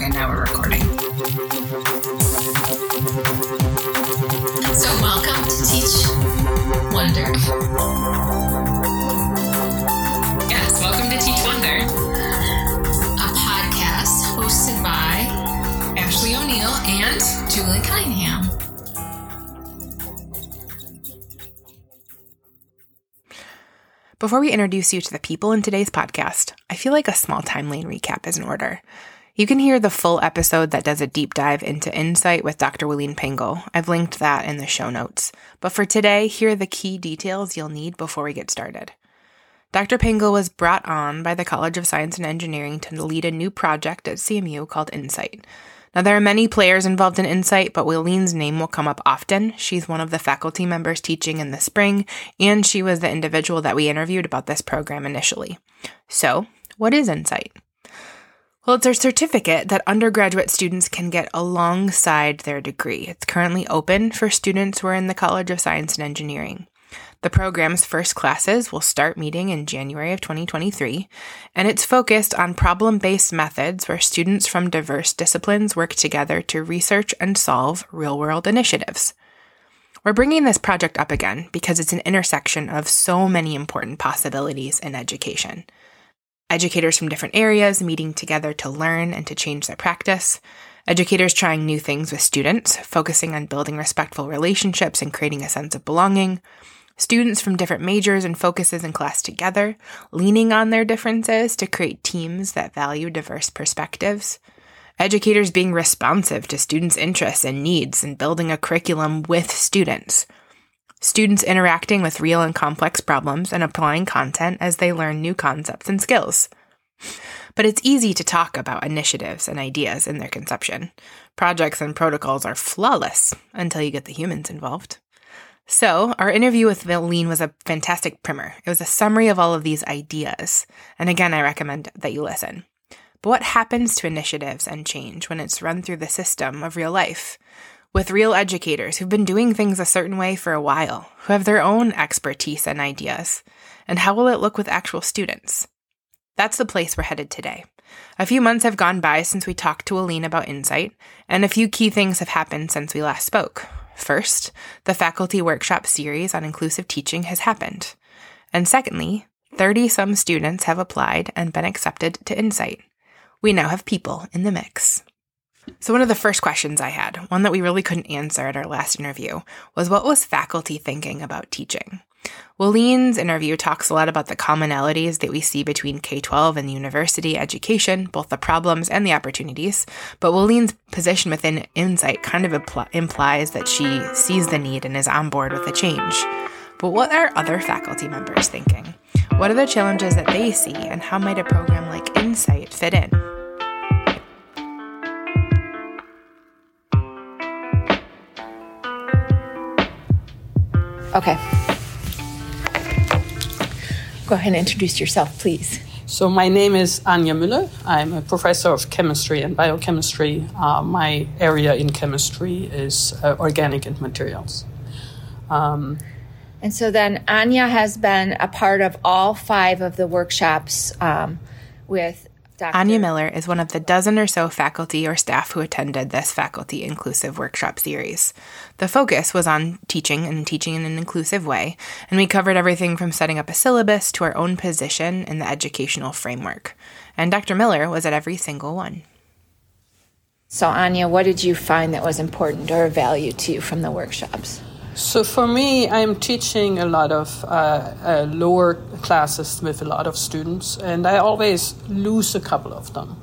Okay, now we're recording. So, welcome to Teach Wonder. Yes, welcome to Teach Wonder, a podcast hosted by Ashley O'Neill and Julie Cunningham. Before we introduce you to the people in today's podcast, I feel like a small timeline recap is in order. You can hear the full episode that does a deep dive into insight with Dr. Wiline Pangle. I've linked that in the show notes. But for today, here are the key details you'll need before we get started. Dr. Pengel was brought on by the College of Science and Engineering to lead a new project at CMU called Insight. Now, there are many players involved in Insight, but Wiline's name will come up often. She's one of the faculty members teaching in the spring, and she was the individual that we interviewed about this program initially. So, what is Insight? Well, it's a certificate that undergraduate students can get alongside their degree. It's currently open for students who are in the College of Science and Engineering. The program's first classes will start meeting in January of 2023, and it's focused on problem based methods where students from diverse disciplines work together to research and solve real world initiatives. We're bringing this project up again because it's an intersection of so many important possibilities in education. Educators from different areas meeting together to learn and to change their practice. Educators trying new things with students, focusing on building respectful relationships and creating a sense of belonging. Students from different majors and focuses in class together, leaning on their differences to create teams that value diverse perspectives, educators being responsive to students' interests and needs and building a curriculum with students, students interacting with real and complex problems and applying content as they learn new concepts and skills. But it's easy to talk about initiatives and ideas in their conception. Projects and protocols are flawless until you get the humans involved. So, our interview with Wiline was a fantastic primer. It was a summary of all of these ideas. And again, I recommend that you listen. But what happens to initiatives and change when it's run through the system of real life? With real educators who've been doing things a certain way for a while, who have their own expertise and ideas. And how will it look with actual students? That's the place we're headed today. A few months have gone by since we talked to Aline about Insight, and a few key things have happened since we last spoke. First, the faculty workshop series on inclusive teaching has happened. And secondly, 30 some students have applied and been accepted to Insight. We now have people in the mix. So, one of the first questions I had, one that we really couldn't answer at our last interview, was what was faculty thinking about teaching? Wiline's interview talks a lot about the commonalities that we see between K 12 and university education, both the problems and the opportunities. But Wiline's position within Insight kind of impl- implies that she sees the need and is on board with the change. But what are other faculty members thinking? What are the challenges that they see, and how might a program like Insight fit in? Okay. Go ahead and introduce yourself, please. So, my name is Anja Müller. I'm a professor of chemistry and biochemistry. Uh, my area in chemistry is uh, organic and materials. Um, and so then Anja has been a part of all five of the workshops um, with Dr. Anja Müller is one of the dozen or so faculty or staff who attended this faculty inclusive workshop series. The focus was on teaching and teaching in an inclusive way, and we covered everything from setting up a syllabus to our own position in the educational framework. And Dr. Müller was at every single one. So, Anja, what did you find that was important or of value to you from the workshops? So for me, I'm teaching a lot of uh, uh, lower classes with a lot of students, and I always lose a couple of them.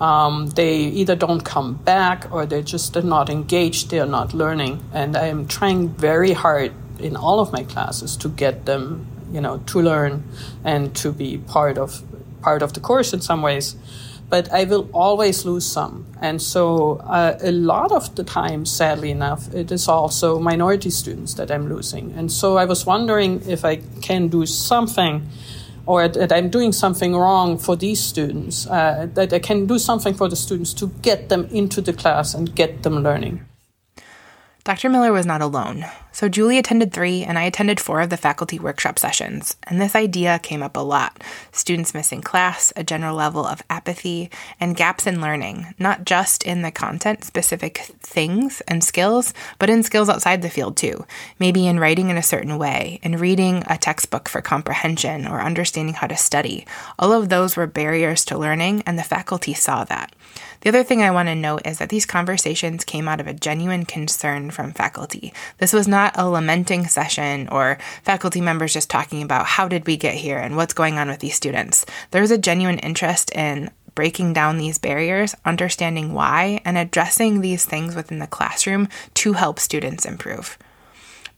Um, they either don't come back or they're just not engaged, they're not learning. And I am trying very hard in all of my classes to get them, you know, to learn and to be part of part of the course in some ways but I will always lose some. And so, uh, a lot of the time, sadly enough, it is also minority students that I'm losing. And so, I was wondering if I can do something or that I'm doing something wrong for these students, uh, that I can do something for the students to get them into the class and get them learning. Dr. Müller was not alone. So Julie attended three, and I attended four of the faculty workshop sessions. And this idea came up a lot students missing class, a general level of apathy, and gaps in learning, not just in the content specific things and skills, but in skills outside the field too. Maybe in writing in a certain way, in reading a textbook for comprehension, or understanding how to study. All of those were barriers to learning, and the faculty saw that. The other thing I want to note is that these conversations came out of a genuine concern from faculty. This was not a lamenting session or faculty members just talking about how did we get here and what's going on with these students. There was a genuine interest in breaking down these barriers, understanding why, and addressing these things within the classroom to help students improve.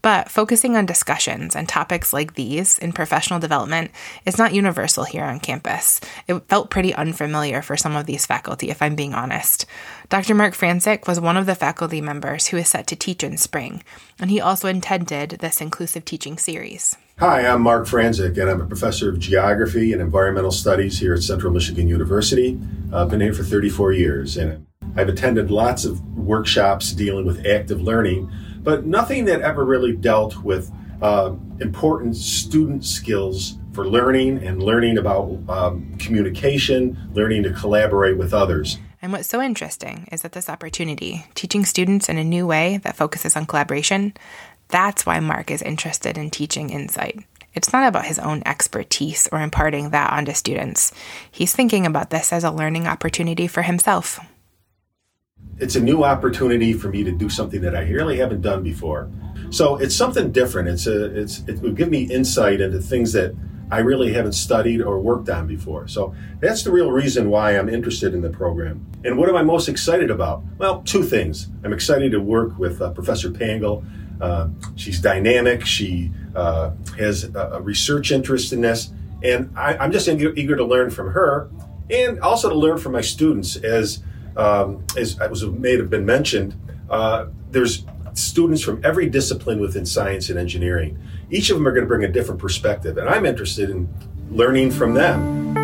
But focusing on discussions and topics like these in professional development is not universal here on campus. It felt pretty unfamiliar for some of these faculty, if I'm being honest. Dr. Mark Francek was one of the faculty members who is set to teach in spring, and he also intended this inclusive teaching series. Hi, I'm Mark Francek, and I'm a professor of geography and environmental studies here at Central Michigan University. I've been here for 34 years, and I've attended lots of workshops dealing with active learning but nothing that ever really dealt with uh, important student skills for learning and learning about um, communication, learning to collaborate with others. And what's so interesting is that this opportunity, teaching students in a new way that focuses on collaboration, that's why Mark is interested in teaching insight. It's not about his own expertise or imparting that onto students. He's thinking about this as a learning opportunity for himself it's a new opportunity for me to do something that I really haven't done before. So it's something different. It's a it's it would give me insight into things that I really haven't studied or worked on before. So that's the real reason why I'm interested in the program. And what am I most excited about? Well, two things. I'm excited to work with uh, Professor Pangle. Uh, she's dynamic. She uh, has a, a, research interest in this, and I, am just eager, eager to learn from her, and also to learn from my students as um, as was may have been mentioned, uh, there's students from every discipline within science and engineering. Each of them are going to bring a different perspective, and I'm interested in learning from them.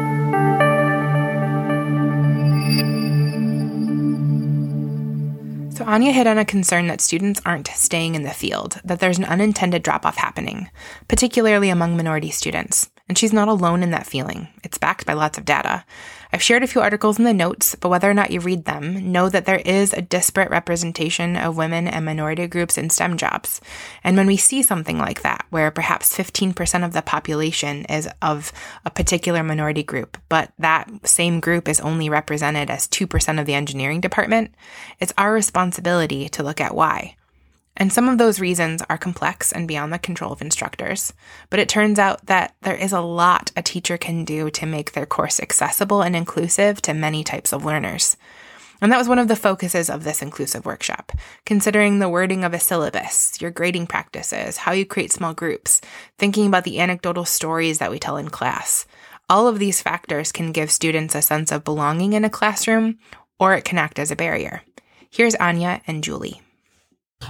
So, Anja hit on a concern that students aren't staying in the field, that there's an unintended drop off happening, particularly among minority students. And she's not alone in that feeling. It's backed by lots of data. I've shared a few articles in the notes, but whether or not you read them, know that there is a disparate representation of women and minority groups in STEM jobs. And when we see something like that, where perhaps 15% of the population is of a particular minority group, but that same group is only represented as 2% of the engineering department, it's our responsibility to look at why. And some of those reasons are complex and beyond the control of instructors. But it turns out that there is a lot a teacher can do to make their course accessible and inclusive to many types of learners. And that was one of the focuses of this inclusive workshop, considering the wording of a syllabus, your grading practices, how you create small groups, thinking about the anecdotal stories that we tell in class. All of these factors can give students a sense of belonging in a classroom, or it can act as a barrier. Here's Anja and Julie.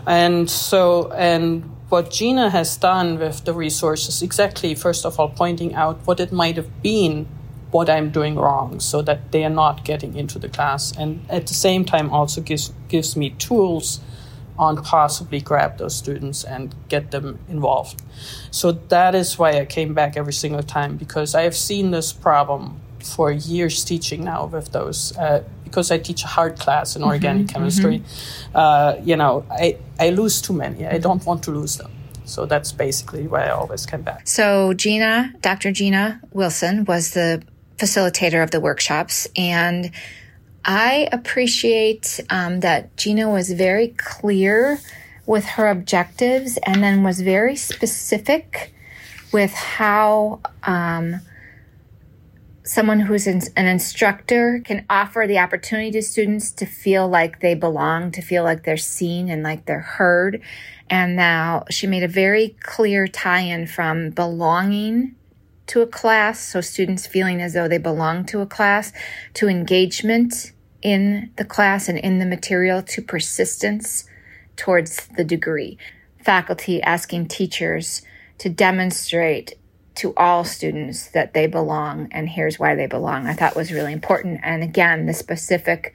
And so, and what Gina has done with the resources, exactly, first of all, pointing out what it might have been, what I'm doing wrong, so that they are not getting into the class. And at the same time, also gives, gives me tools on possibly grab those students and get them involved. So that is why I came back every single time, because I have seen this problem for years teaching now with those. Uh, because I teach a hard class in organic mm-hmm, chemistry, mm-hmm. Uh, you know, I, I lose too many. I don't want to lose them. So that's basically why I always come back. So Gina, Dr. Gina Wilson was the facilitator of the workshops and I appreciate um, that Gina was very clear with her objectives and then was very specific with how um, someone who's an instructor can offer the opportunity to students to feel like they belong, to feel like they're seen and like they're heard. And now she made a very clear tie in from belonging to a class, so students feeling as though they belong to a class, to engagement in the class and in the material, to persistence towards the degree. Faculty asking teachers to demonstrate to all students that they belong and here's why they belong. I thought was really important. And again, the specific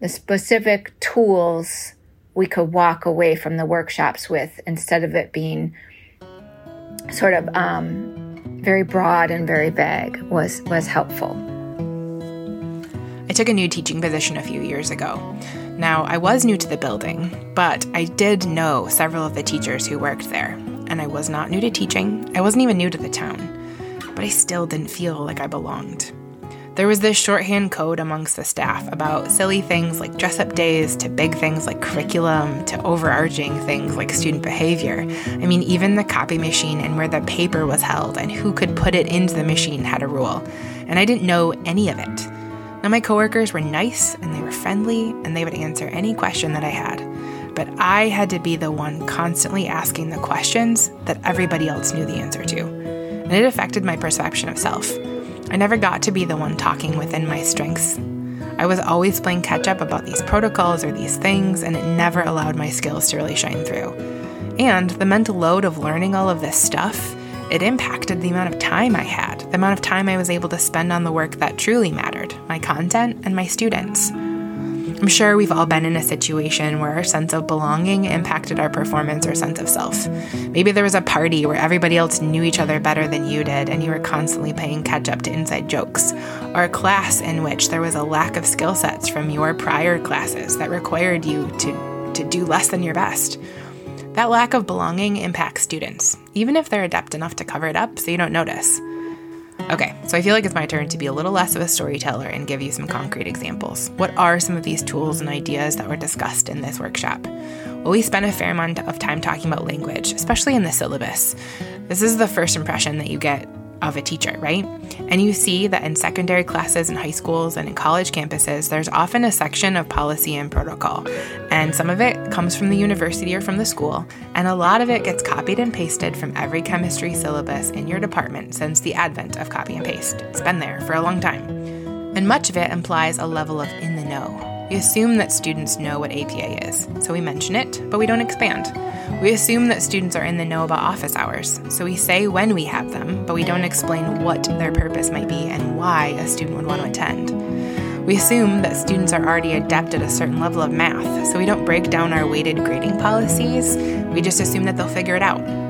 the specific tools we could walk away from the workshops with instead of it being sort of um, very broad and very vague was was helpful. I took a new teaching position a few years ago. Now, I was new to the building, but I did know several of the teachers who worked there, and I was not new to teaching. I wasn't even new to the town, but I still didn't feel like I belonged. There was this shorthand code amongst the staff about silly things like dress up days to big things like curriculum to overarching things like student behavior. I mean, even the copy machine and where the paper was held and who could put it into the machine had a rule, and I didn't know any of it. Now, my coworkers were nice and they were friendly and they would answer any question that I had. But I had to be the one constantly asking the questions that everybody else knew the answer to. And it affected my perception of self. I never got to be the one talking within my strengths. I was always playing catch up about these protocols or these things, and it never allowed my skills to really shine through. And the mental load of learning all of this stuff it impacted the amount of time I had, the amount of time I was able to spend on the work that truly mattered my content and my students. I'm sure we've all been in a situation where our sense of belonging impacted our performance or sense of self. Maybe there was a party where everybody else knew each other better than you did and you were constantly playing catch up to inside jokes, or a class in which there was a lack of skill sets from your prior classes that required you to, to do less than your best. That lack of belonging impacts students, even if they're adept enough to cover it up so you don't notice. Okay, so I feel like it's my turn to be a little less of a storyteller and give you some concrete examples. What are some of these tools and ideas that were discussed in this workshop? Well, we spent a fair amount of time talking about language, especially in the syllabus. This is the first impression that you get of a teacher, right? And you see that in secondary classes in high schools and in college campuses, there's often a section of policy and protocol. And some of it comes from the university or from the school, and a lot of it gets copied and pasted from every chemistry syllabus in your department since the advent of copy and paste. It's been there for a long time. And much of it implies a level of in the know. We assume that students know what APA is, so we mention it, but we don't expand. We assume that students are in the know about office hours, so we say when we have them, but we don't explain what their purpose might be and why a student would want to attend. We assume that students are already adept at a certain level of math, so we don't break down our weighted grading policies, we just assume that they'll figure it out.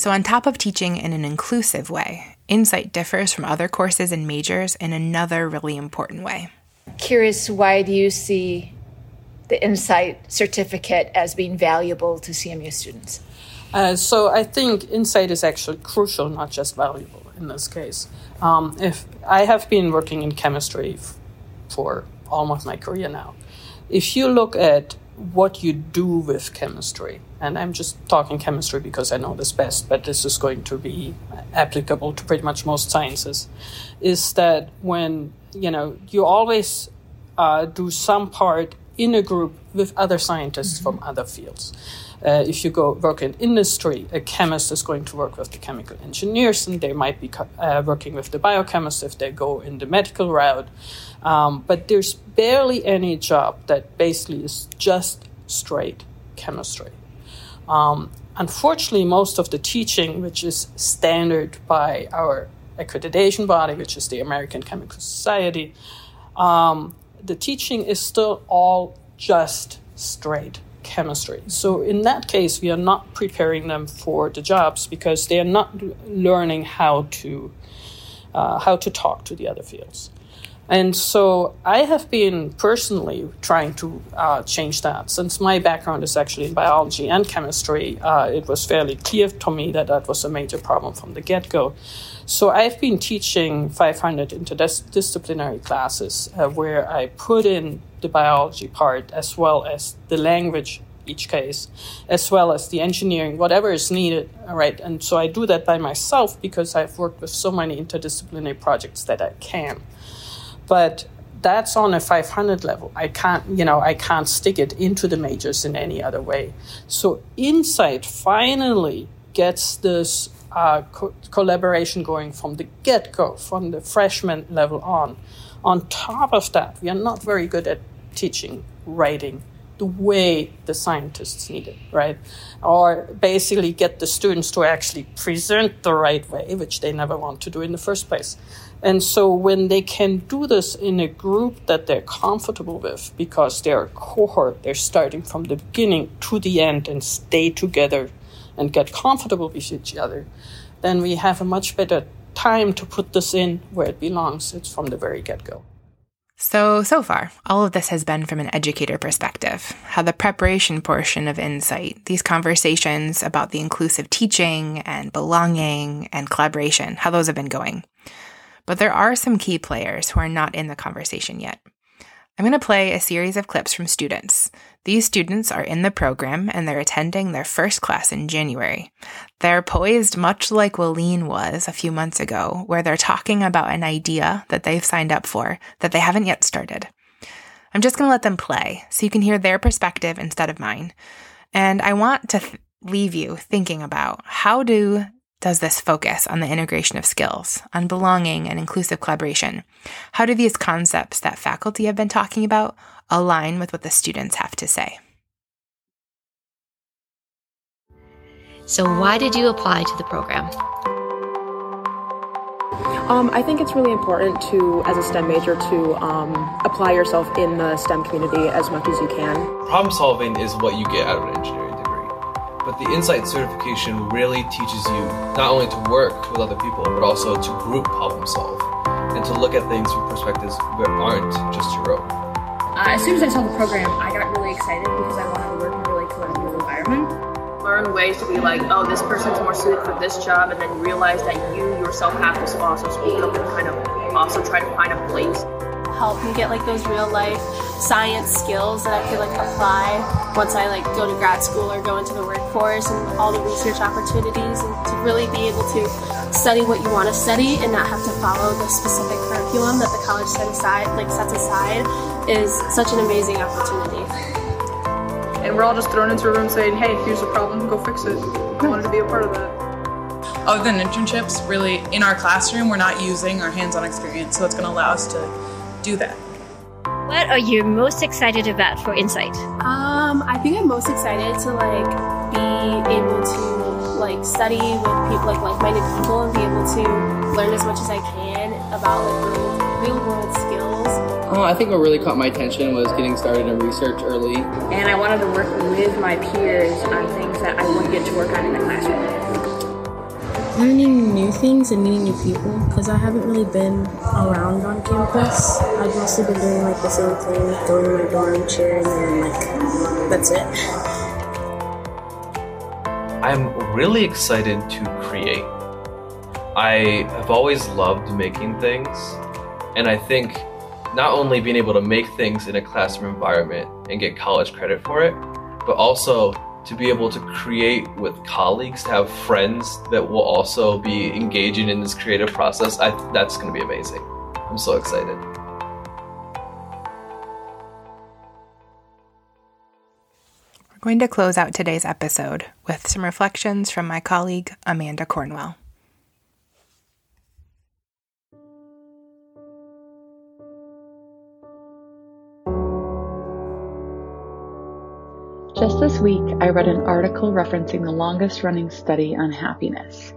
So, on top of teaching in an inclusive way, Insight differs from other courses and majors in another really important way. Curious, why do you see the Insight certificate as being valuable to CMU students? Uh, so, I think Insight is actually crucial, not just valuable in this case. Um, if I have been working in chemistry f- for almost my career now, if you look at what you do with chemistry, and I'm just talking chemistry because I know this best, but this is going to be applicable to pretty much most sciences, is that when you know you always uh, do some part in a group with other scientists mm-hmm. from other fields. Uh, if you go work in industry, a chemist is going to work with the chemical engineers, and they might be uh, working with the biochemists if they go in the medical route. Um, but there's barely any job that basically is just straight chemistry. Um, unfortunately, most of the teaching, which is standard by our accreditation body, which is the American Chemical Society, um, the teaching is still all just straight chemistry. So in that case, we are not preparing them for the jobs because they are not learning how to uh, how to talk to the other fields. And so I have been personally trying to uh, change that. Since my background is actually in biology and chemistry, uh, it was fairly clear to me that that was a major problem from the get go. So I've been teaching 500 interdisciplinary classes uh, where I put in the biology part as well as the language each case, as well as the engineering, whatever is needed. Right, and so I do that by myself because I've worked with so many interdisciplinary projects that I can but that's on a 500 level. I can't, you know, I can't stick it into the majors in any other way. So Insight finally gets this uh, co- collaboration going from the get go, from the freshman level on. On top of that, we are not very good at teaching writing the way the scientists need it, right? Or basically get the students to actually present the right way, which they never want to do in the first place. And so when they can do this in a group that they're comfortable with, because they're a cohort, they're starting from the beginning to the end and stay together and get comfortable with each other, then we have a much better time to put this in where it belongs. It's from the very get go. So, so far, all of this has been from an educator perspective, how the preparation portion of Insight, these conversations about the inclusive teaching and belonging and collaboration, how those have been going. But there are some key players who are not in the conversation yet. I'm going to play a series of clips from students. These students are in the program and they're attending their first class in January. They're poised much like Wiline was a few months ago, where they're talking about an idea that they've signed up for that they haven't yet started. I'm just going to let them play so you can hear their perspective instead of mine. And I want to th- leave you thinking about how do does this focus on the integration of skills, on belonging and inclusive collaboration? How do these concepts that faculty have been talking about align with what the students have to say? So, why did you apply to the program? Um, I think it's really important to, as a STEM major, to um, apply yourself in the STEM community as much as you can. Problem solving is what you get out of an engineering degree, but the Insight certification really teaches you not only to work with other people, but also to group problem solve and to look at things from perspectives that aren't just your own. Uh, as soon as I saw the program, I got really excited because I wanted to work in a really collaborative environment. Learn ways to be like, oh, this person's more suited for this job, and then realize that you yourself have to also speak up and kind of also try to find a place. Help me get like those real life science skills that I could like apply once I like go to grad school or go into the workforce and all the research opportunities and to really be able to study what you want to study and not have to follow the specific curriculum that the college set aside like sets aside is such an amazing opportunity. And we're all just thrown into a room saying, hey, here's a problem, go fix it. I wanted to be a part of that. Other than internships, really in our classroom, we're not using our hands on experience, so it's going to allow us to do that. What are you most excited about for Insight? Um, I think I'm most excited to like be able to like study with people like like-minded people and be able to learn as much as I can about like real, real world skills. Oh, I think what really caught my attention was getting started in research early. And I wanted to work with my peers on things that I wouldn't get to work on in the classroom. Learning new things and meeting new people because I haven't really been around on campus. I've mostly been doing like the same thing, going to my dorm, cheering, and then like that's it. I'm really excited to create. I have always loved making things, and I think not only being able to make things in a classroom environment and get college credit for it, but also to be able to create with colleagues, to have friends that will also be engaging in this creative process, I, that's going to be amazing. I'm so excited. Going to close out today's episode with some reflections from my colleague, Amanda Cornwell. Just this week, I read an article referencing the longest running study on happiness.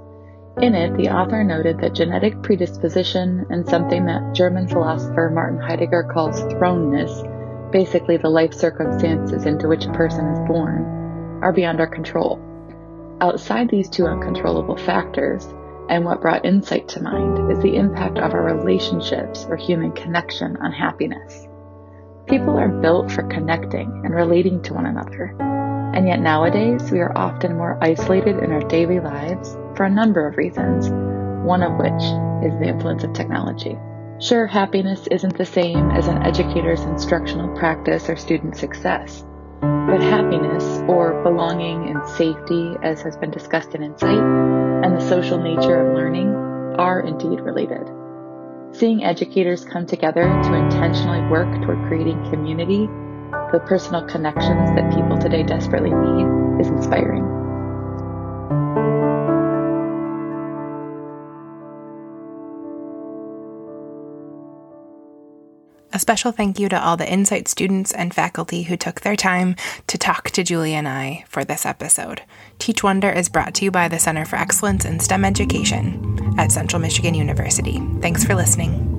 In it, the author noted that genetic predisposition and something that German philosopher Martin Heidegger calls thrownness, basically the life circumstances into which a person is born, are beyond our control. Outside these two uncontrollable factors, and what brought insight to mind, is the impact of our relationships or human connection on happiness. People are built for connecting and relating to one another. And yet nowadays, we are often more isolated in our daily lives for a number of reasons, one of which is the influence of technology. Sure, happiness isn't the same as an educator's instructional practice or student success, but happiness, or belonging and safety, as has been discussed in Insight, and the social nature of learning are indeed related. Seeing educators come together to intentionally work toward creating community, the personal connections that people today desperately need, is inspiring. A special thank you to all the Insight students and faculty who took their time to talk to Julie and I for this episode. Teach Wonder is brought to you by the Center for Excellence in STEM Education at Central Michigan University. Thanks for listening.